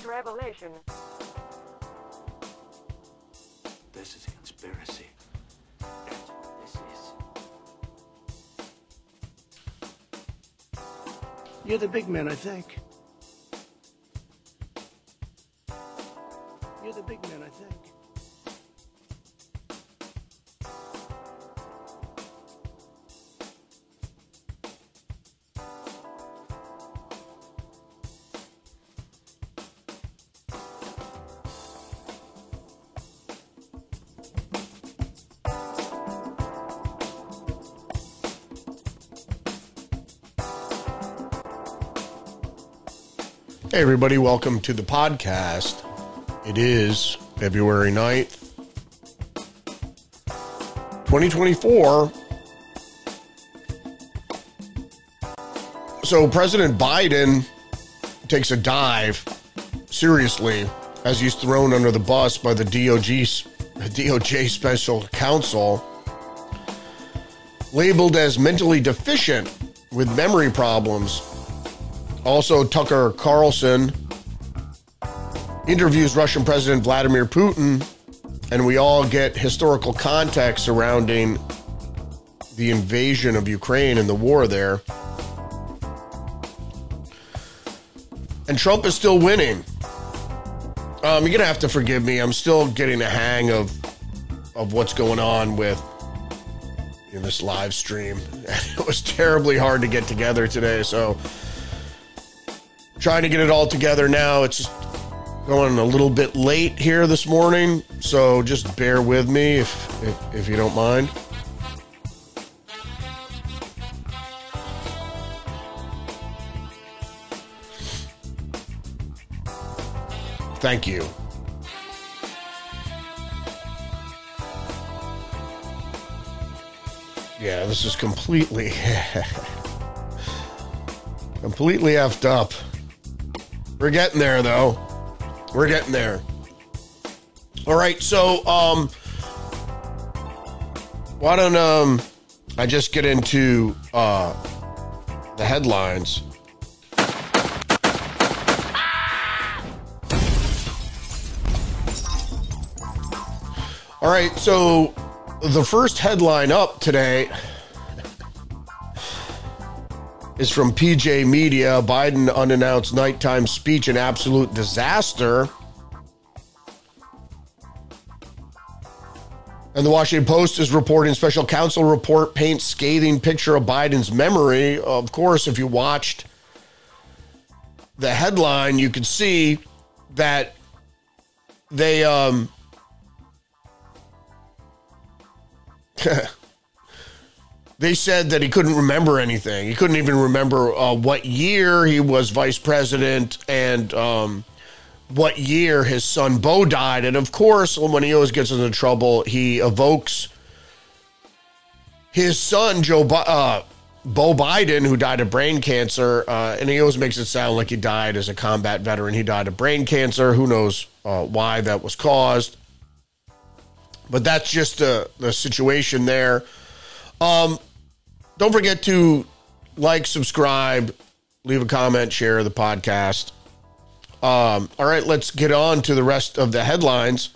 great revelation. This is a conspiracy. That's what this is. You're the big man, I think. Hey, everybody, welcome to the podcast. It is February 9th, 2024. So, President Biden takes a dive seriously as he's thrown under the bus by the DOJ, DOJ special counsel, labeled as mentally deficient with memory problems also, Tucker Carlson interviews Russian President Vladimir Putin, and we all get historical context surrounding the invasion of Ukraine and the war there. And Trump is still winning. Um, you're gonna have to forgive me. I'm still getting a hang of of what's going on with in this live stream. It was terribly hard to get together today, so trying to get it all together now. It's just going a little bit late here this morning, so just bear with me if if, if you don't mind. Thank you. Yeah, this is completely completely effed up. We're getting there though. We're getting there. All right, so um why don't um I just get into uh the headlines. All right, so the first headline up today is from PJ Media. Biden unannounced nighttime speech an absolute disaster. And the Washington Post is reporting special counsel report paints scathing picture of Biden's memory. Of course, if you watched the headline, you could see that they um they said that he couldn't remember anything. He couldn't even remember uh, what year he was vice president and um, what year his son Beau died. And of course, when he always gets into trouble, he evokes his son Joe uh, Beau Biden, who died of brain cancer, uh, and he always makes it sound like he died as a combat veteran. He died of brain cancer. Who knows uh, why that was caused? But that's just the the situation there. Um, don't forget to like, subscribe, leave a comment, share the podcast. Um, all right, let's get on to the rest of the headlines.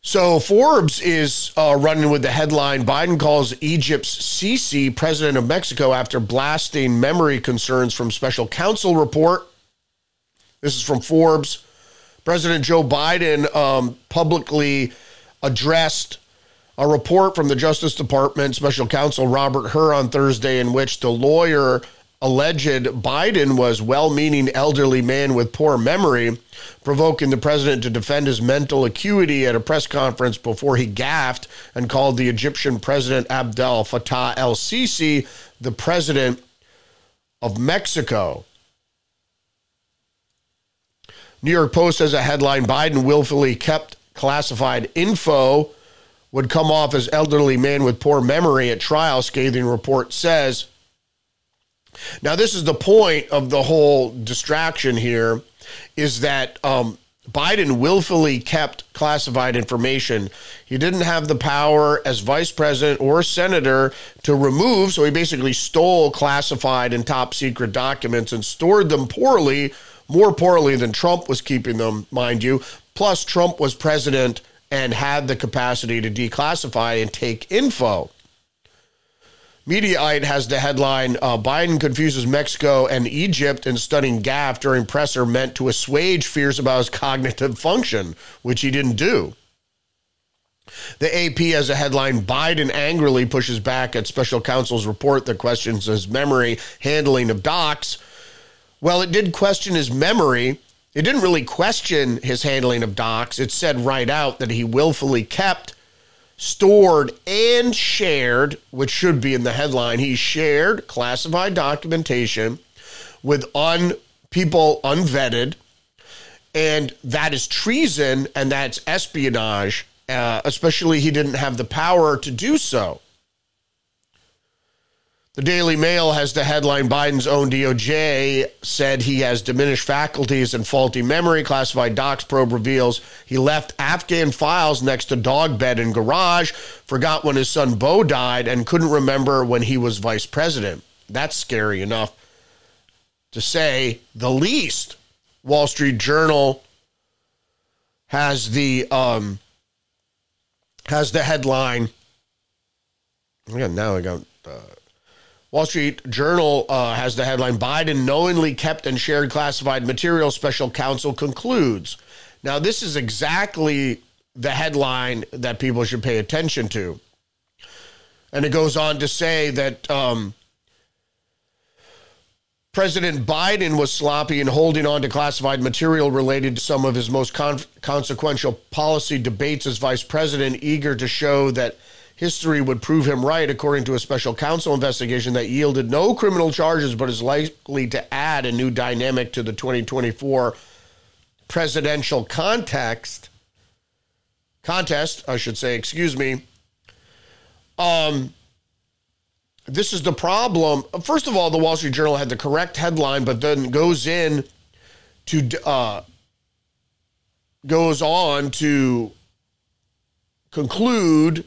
So Forbes is uh, running with the headline Biden calls Egypt's Sisi president of Mexico after blasting memory concerns from special counsel report. This is from Forbes. President Joe Biden um, publicly addressed a report from the Justice Department special counsel Robert Hur on Thursday in which the lawyer alleged Biden was well-meaning elderly man with poor memory, provoking the president to defend his mental acuity at a press conference before he gaffed and called the Egyptian president Abdel Fattah el-Sisi the president of Mexico. New York Post has a headline Biden willfully kept classified info would come off as elderly man with poor memory at trial, scathing report says. Now, this is the point of the whole distraction here is that um, Biden willfully kept classified information. He didn't have the power as vice president or senator to remove, so he basically stole classified and top secret documents and stored them poorly, more poorly than Trump was keeping them, mind you. Plus, Trump was president and had the capacity to declassify and take info. Mediaite has the headline uh, Biden confuses Mexico and Egypt in stunning gaffe during presser meant to assuage fears about his cognitive function, which he didn't do. The AP has a headline Biden angrily pushes back at special counsel's report that questions his memory handling of docs. Well, it did question his memory. It didn't really question his handling of docs. It said right out that he willfully kept stored and shared, which should be in the headline. He shared classified documentation with un people unvetted, and that is treason and that's espionage. Uh, especially, he didn't have the power to do so. The Daily Mail has the headline Biden's own DOJ said he has diminished faculties and faulty memory. Classified docs probe reveals he left Afghan files next to dog bed in garage, forgot when his son Beau died, and couldn't remember when he was vice president. That's scary enough to say the least. Wall Street Journal has the um, has the headline. Yeah, now I got. Uh, Wall Street Journal uh, has the headline Biden knowingly kept and shared classified material, special counsel concludes. Now, this is exactly the headline that people should pay attention to. And it goes on to say that um, President Biden was sloppy in holding on to classified material related to some of his most con- consequential policy debates as vice president, eager to show that history would prove him right, according to a special counsel investigation that yielded no criminal charges, but is likely to add a new dynamic to the 2024 presidential context. Contest, I should say, excuse me. Um, this is the problem. First of all, the Wall Street Journal had the correct headline, but then goes in to uh, goes on to conclude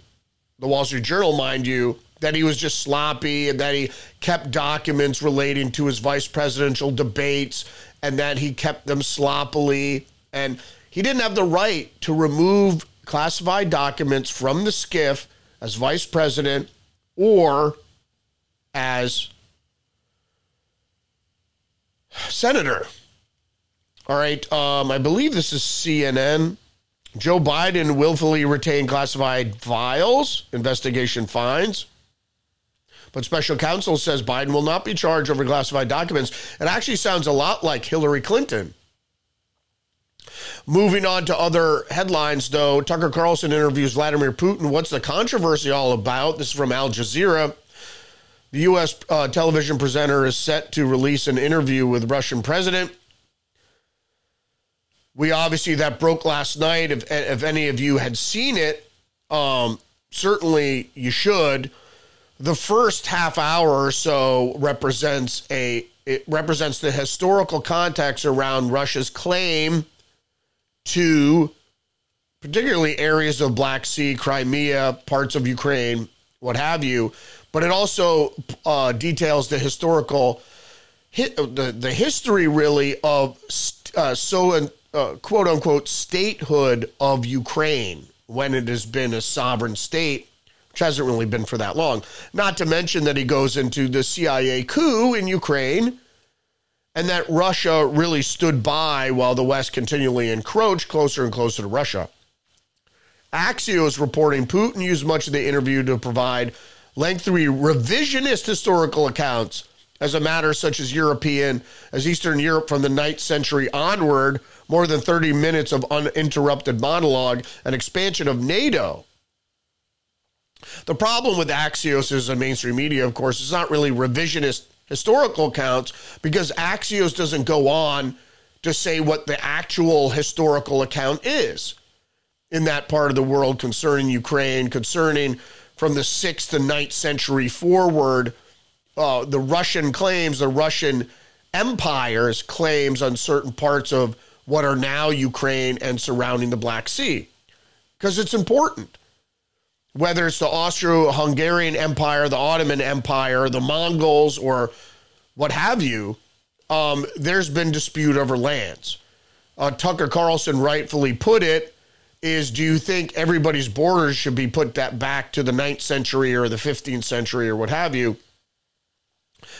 the Wall Street Journal, mind you, that he was just sloppy and that he kept documents relating to his vice presidential debates and that he kept them sloppily. And he didn't have the right to remove classified documents from the skiff as vice president or as senator. All right. Um, I believe this is CNN. Joe Biden willfully retained classified files, investigation finds. But special counsel says Biden will not be charged over classified documents. It actually sounds a lot like Hillary Clinton. Moving on to other headlines, though, Tucker Carlson interviews Vladimir Putin. What's the controversy all about? This is from Al Jazeera. The U.S. Uh, television presenter is set to release an interview with Russian President we obviously that broke last night. If if any of you had seen it, um, certainly you should. The first half hour or so represents a it represents the historical context around Russia's claim to particularly areas of Black Sea, Crimea, parts of Ukraine, what have you. But it also uh, details the historical, the the history really of uh, so uh, quote unquote statehood of Ukraine when it has been a sovereign state, which hasn't really been for that long. Not to mention that he goes into the CIA coup in Ukraine and that Russia really stood by while the West continually encroached closer and closer to Russia. Axios reporting Putin used much of the interview to provide lengthy revisionist historical accounts as a matter such as European, as Eastern Europe from the 9th century onward, more than 30 minutes of uninterrupted monologue, an expansion of NATO. The problem with Axios as a mainstream media, of course, is not really revisionist historical accounts because Axios doesn't go on to say what the actual historical account is in that part of the world concerning Ukraine, concerning from the 6th and 9th century forward uh, the Russian claims, the Russian empire's claims on certain parts of what are now Ukraine and surrounding the Black Sea because it's important. Whether it's the Austro Hungarian Empire, the Ottoman Empire, the Mongols, or what have you, um, there's been dispute over lands. Uh, Tucker Carlson rightfully put it is do you think everybody's borders should be put that back to the 9th century or the 15th century or what have you?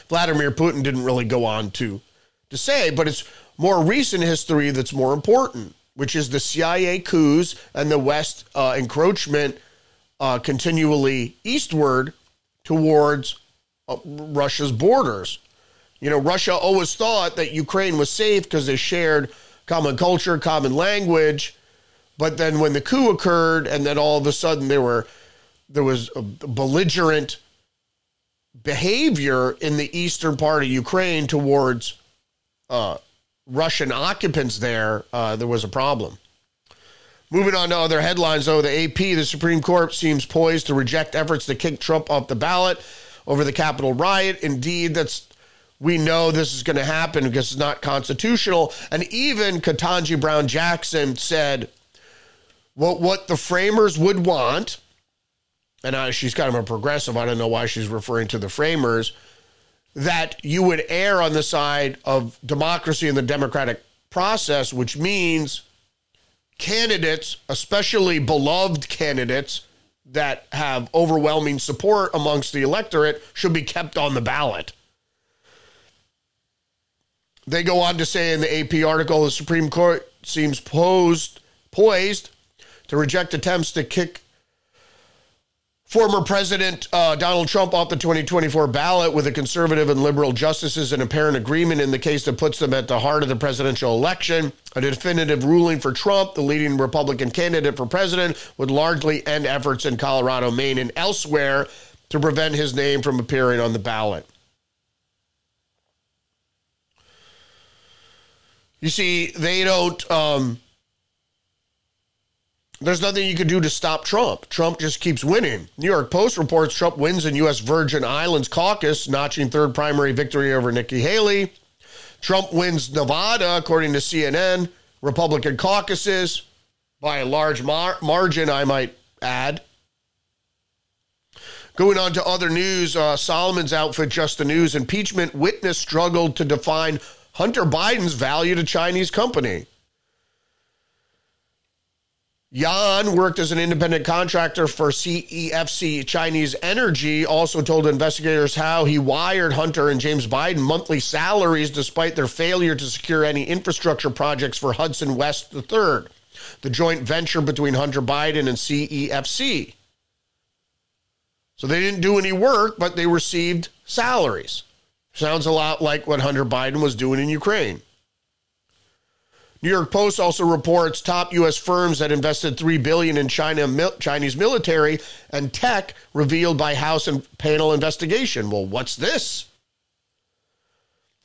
Vladimir Putin didn't really go on to to say, but it's more recent history that's more important, which is the CIA coups and the West uh, encroachment uh, continually eastward towards uh, Russia's borders. You know, Russia always thought that Ukraine was safe because they shared common culture, common language. But then when the coup occurred, and then all of a sudden there were there was a belligerent behavior in the eastern part of Ukraine towards uh, Russian occupants there, uh, there was a problem. Moving on to other headlines, though, the AP, the Supreme Court seems poised to reject efforts to kick Trump off the ballot over the Capitol riot. Indeed, that's we know this is going to happen because it's not constitutional. And even Ketanji Brown Jackson said, "What what the framers would want." And she's kind of a progressive. I don't know why she's referring to the framers that you would err on the side of democracy and the democratic process, which means candidates, especially beloved candidates that have overwhelming support amongst the electorate, should be kept on the ballot. They go on to say in the AP article the Supreme Court seems posed, poised to reject attempts to kick former President uh, Donald Trump off the 2024 ballot with the conservative and liberal justices in apparent agreement in the case that puts them at the heart of the presidential election. A definitive ruling for Trump, the leading Republican candidate for president, would largely end efforts in Colorado, Maine, and elsewhere to prevent his name from appearing on the ballot. You see, they don't. Um, there's nothing you can do to stop Trump. Trump just keeps winning. New York Post reports Trump wins in U.S. Virgin Islands caucus, notching third primary victory over Nikki Haley. Trump wins Nevada, according to CNN. Republican caucuses by a large mar- margin, I might add. Going on to other news, uh, Solomon's outfit, Just the News, impeachment witness struggled to define Hunter Biden's value to Chinese company. Yan worked as an independent contractor for CEFC Chinese Energy, also told investigators how he wired Hunter and James Biden monthly salaries despite their failure to secure any infrastructure projects for Hudson West III, the joint venture between Hunter Biden and CEFC. So they didn't do any work, but they received salaries. Sounds a lot like what Hunter Biden was doing in Ukraine. New York Post also reports top U.S. firms that invested three billion in China Chinese military and tech revealed by House and panel investigation. Well, what's this?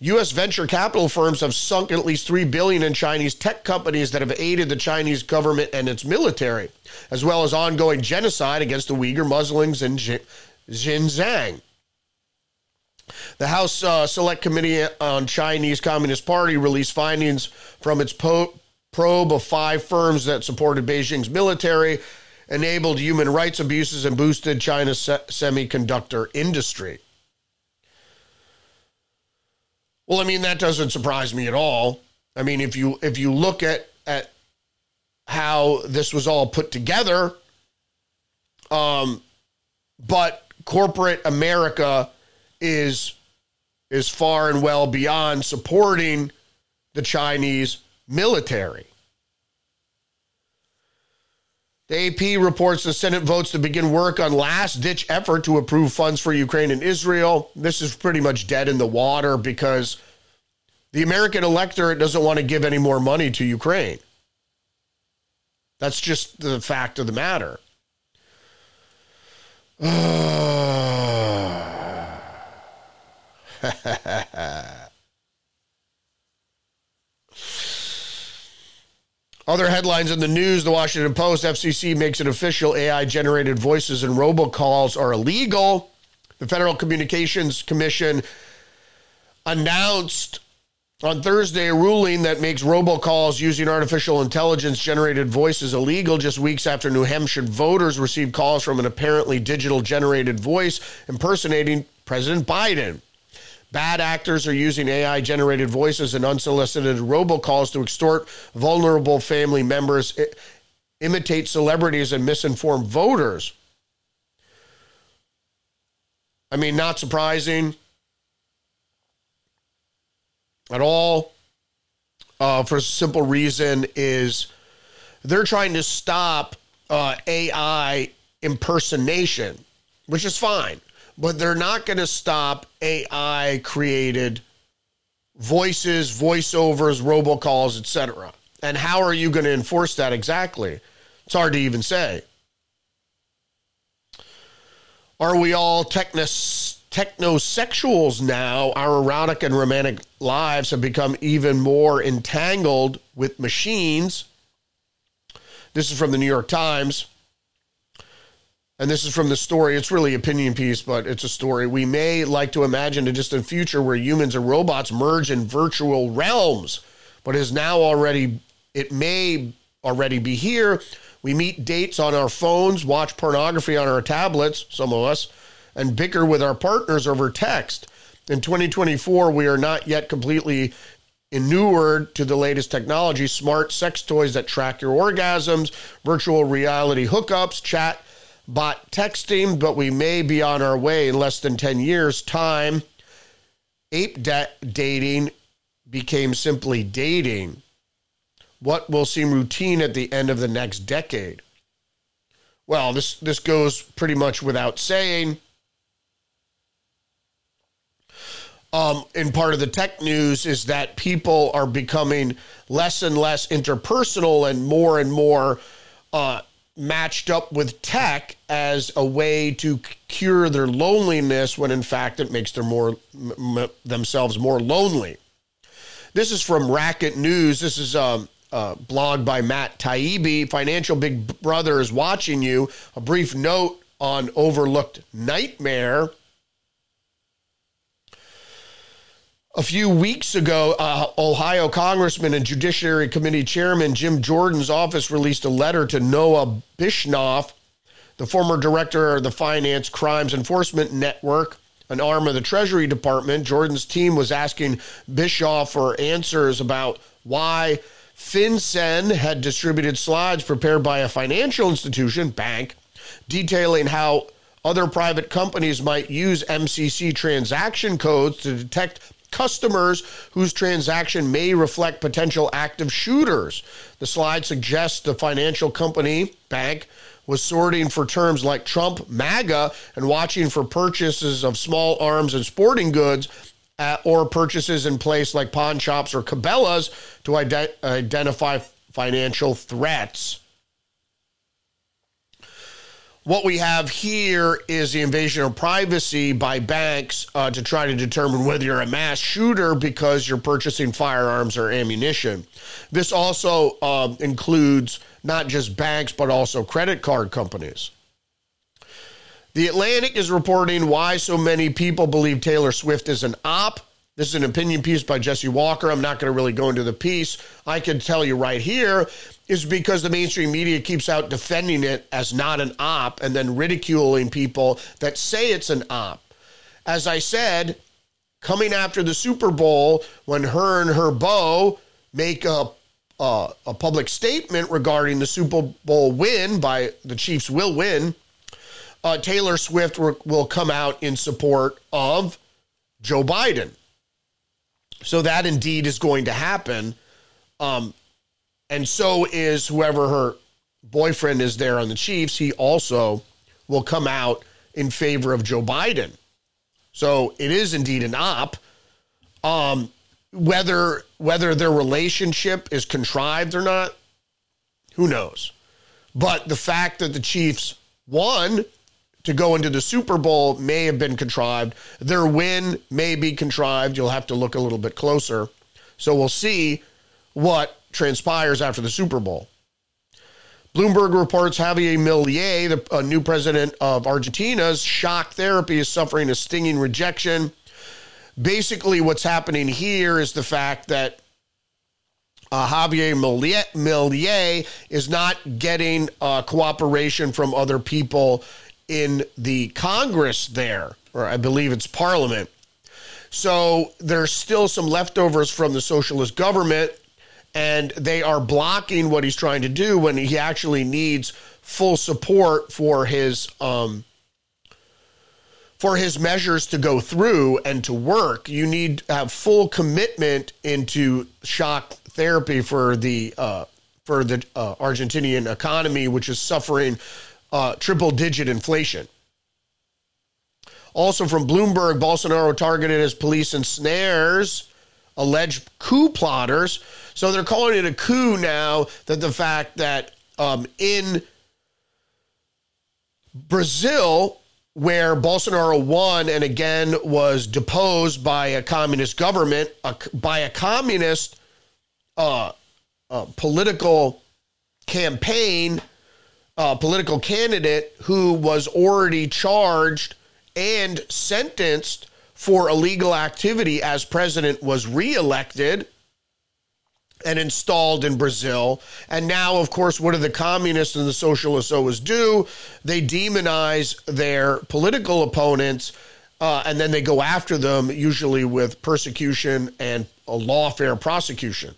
U.S. venture capital firms have sunk at least three billion in Chinese tech companies that have aided the Chinese government and its military, as well as ongoing genocide against the Uyghur Muslims in Xinjiang. The House uh, Select Committee on Chinese Communist Party released findings from its po- probe of five firms that supported Beijing's military, enabled human rights abuses, and boosted China's se- semiconductor industry. Well, I mean that doesn't surprise me at all. I mean, if you if you look at at how this was all put together, um, but corporate America is is far and well beyond supporting the Chinese military. The AP reports the Senate votes to begin work on last ditch effort to approve funds for Ukraine and Israel. This is pretty much dead in the water because the American electorate doesn't want to give any more money to Ukraine. That's just the fact of the matter. Ah. Other headlines in the news The Washington Post FCC makes it official AI generated voices and robocalls are illegal. The Federal Communications Commission announced On Thursday, a ruling that makes robocalls using artificial intelligence generated voices illegal just weeks after New Hampshire voters received calls from an apparently digital generated voice impersonating President Biden. Bad actors are using AI generated voices and unsolicited robocalls to extort vulnerable family members, imitate celebrities, and misinform voters. I mean, not surprising at all. Uh, for a simple reason is they're trying to stop uh, AI impersonation, which is fine, but they're not going to stop AI created voices, voiceovers, robocalls, etc. And how are you going to enforce that exactly? It's hard to even say. Are we all technos? technosexuals now, our erotic and romantic lives have become even more entangled with machines. This is from the New York Times. And this is from the story. It's really opinion piece, but it's a story. We may like to imagine a distant future where humans and robots merge in virtual realms, but is now already it may already be here. We meet dates on our phones, watch pornography on our tablets, some of us, and bicker with our partners over text. In 2024, we are not yet completely inured to the latest technology smart sex toys that track your orgasms, virtual reality hookups, chat bot texting, but we may be on our way in less than 10 years' time. Ape da- dating became simply dating. What will seem routine at the end of the next decade? Well, this, this goes pretty much without saying. um, in part of the tech news is that people are becoming less and less interpersonal and more and more uh, matched up with tech as a way to cure their loneliness when in fact it makes them more m- themselves more lonely. This is from Racket News. This is um, a blog by Matt Taibbi. Financial Big Brother is watching you. A brief note on overlooked nightmare. A few weeks ago, uh, Ohio Congressman and Judiciary Committee Chairman Jim Jordan's office released a letter to Noah Bishoff, the former director of the Finance Crimes Enforcement Network, an arm of the Treasury Department. Jordan's team was asking Bishoff for answers about why FinCEN had distributed slides prepared by a financial institution, bank, detailing how other private companies might use MCC transaction codes to detect customers whose transaction may reflect potential active shooters. The slide suggests the financial company, bank, was sorting for terms like Trump, MAGA, and watching for purchases of small arms and sporting goods at, or purchases in place like pawn shops or Cabela's to ident- identify financial threats. What we have here is the invasion of privacy by banks uh, to try to determine whether you're a mass shooter because you're purchasing firearms or ammunition. This also um, includes not just banks, but also credit card companies. The Atlantic is reporting why so many people believe Taylor Swift is an op. This is an opinion piece by Jesse Walker. I'm not going to really go into the piece. I can tell you right here is because the mainstream media keeps out defending it as not an op and then ridiculing people that say it's an op. As I said, coming after the Super Bowl, when her and her beau make a uh, a public statement regarding the Super Bowl win by the Chiefs will win, uh, Taylor Swift will come out in support of Joe Biden. So that indeed is going to happen. Um, and so is whoever her boyfriend is there on the Chiefs. He also will come out in favor of Joe Biden. So it is indeed an op. Um, whether whether their relationship is contrived or not, who knows? But the fact that the Chiefs won to go into the Super Bowl may have been contrived. Their win may be contrived. You'll have to look a little bit closer. So we'll see what transpires after the Super Bowl. Bloomberg reports Javier Milei, the new president of Argentina's shock therapy, is suffering a stinging rejection. basically, what's happening here is the fact that uh, Javier Milei is not getting uh, cooperation from other people in the Congress there, or I believe it's Parliament. So there's still some leftovers from the socialist government, and they are blocking what he's trying to do when he actually needs full support for his um, for his measures to go through and to work. You need to have full commitment into shock therapy for the uh, for the uh, Argentinian economy, which is suffering uh, triple digit inflation. Also from Bloomberg, Bolsonaro targeted as police ensnares alleged coup plotters. So they're calling it a coup now that the fact that um, in Brazil, where Bolsonaro won and again was deposed by a communist government, by a communist uh, uh, political campaign, uh, political candidate who was already charged and sentenced for illegal activity as president was reelected and installed in Brazil. And now, of course, what do the communists and the socialists always do? They demonize their political opponents uh, and then they go after them, usually with persecution and a lawfare prosecution.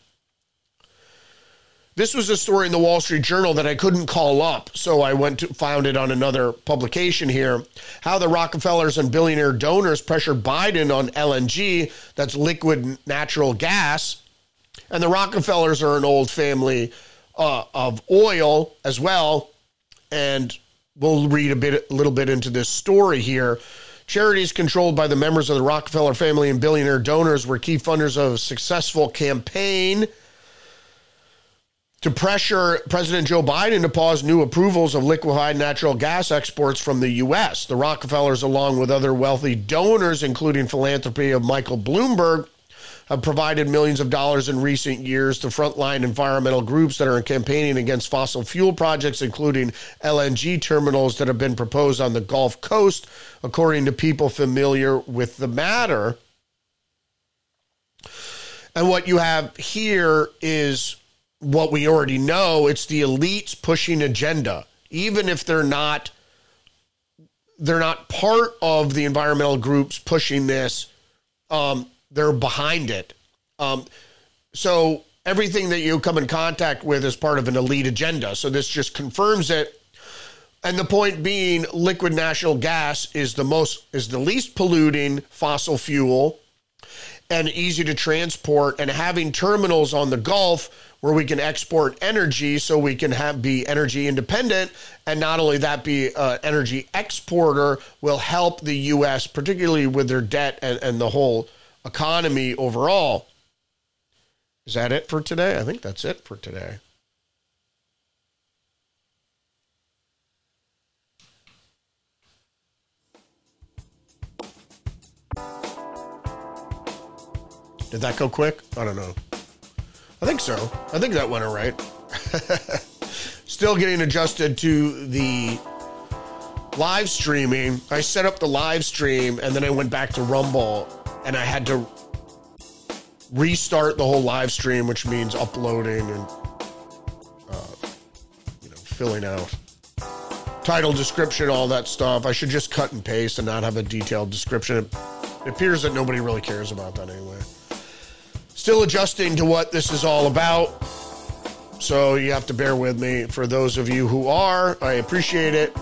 This was a story in the Wall Street Journal that I couldn't call up, so I went to found it on another publication here. How the Rockefellers and billionaire donors pressured Biden on LNG, that's liquid natural gas. And the Rockefellers are an old family uh, of oil as well. And we'll read a bit, a little bit into this story here. Charities controlled by the members of the Rockefeller family and billionaire donors were key funders of a successful campaign to pressure President Joe Biden to pause new approvals of liquefied natural gas exports from the U.S. The Rockefellers, along with other wealthy donors, including philanthropy of Michael Bloomberg, have provided millions of dollars in recent years to frontline environmental groups that are campaigning against fossil fuel projects, including LNG terminals that have been proposed on the Gulf Coast, according to people familiar with the matter. And what you have here is what we already know it's the elites pushing agenda. Even if they're not they're not part of the environmental groups pushing this um, they're behind it. Um, so everything that you come in contact with is part of an elite agenda. So this just confirms it. And the point being liquid natural gas is the most is the least polluting fossil fuel and easy to transport. And having terminals on the gulf where we can export energy so we can have be energy independent and not only that be an energy exporter will help the US particularly with their debt and, and the whole economy overall. Is that it for today? I think that's it for today. Did that go quick? I don't know. I think so. I think that went all right. Still getting adjusted to the live streaming. I set up the live stream and then I went back to Rumble and I had to restart the whole live stream, which means uploading and uh, you know filling out title, description, all that stuff. I should just cut and paste and not have a detailed description. It appears that nobody really cares about that anyway still adjusting to what this is all about. So you have to bear with me. For those of you who are, I appreciate it.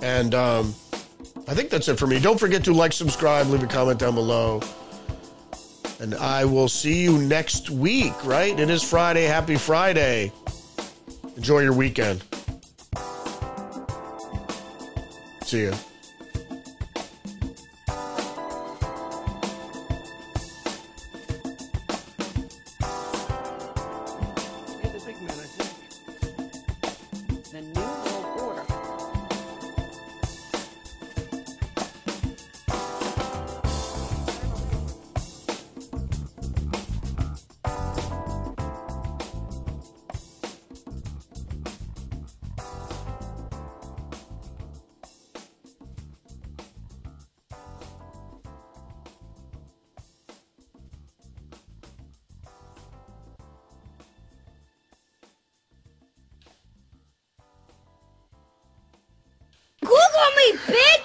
And um, I think that's it for me. Don't forget to like, subscribe, leave a comment down below. And I will see you next week, right? It is Friday. Happy Friday. Enjoy your weekend. See you. Me, bitch!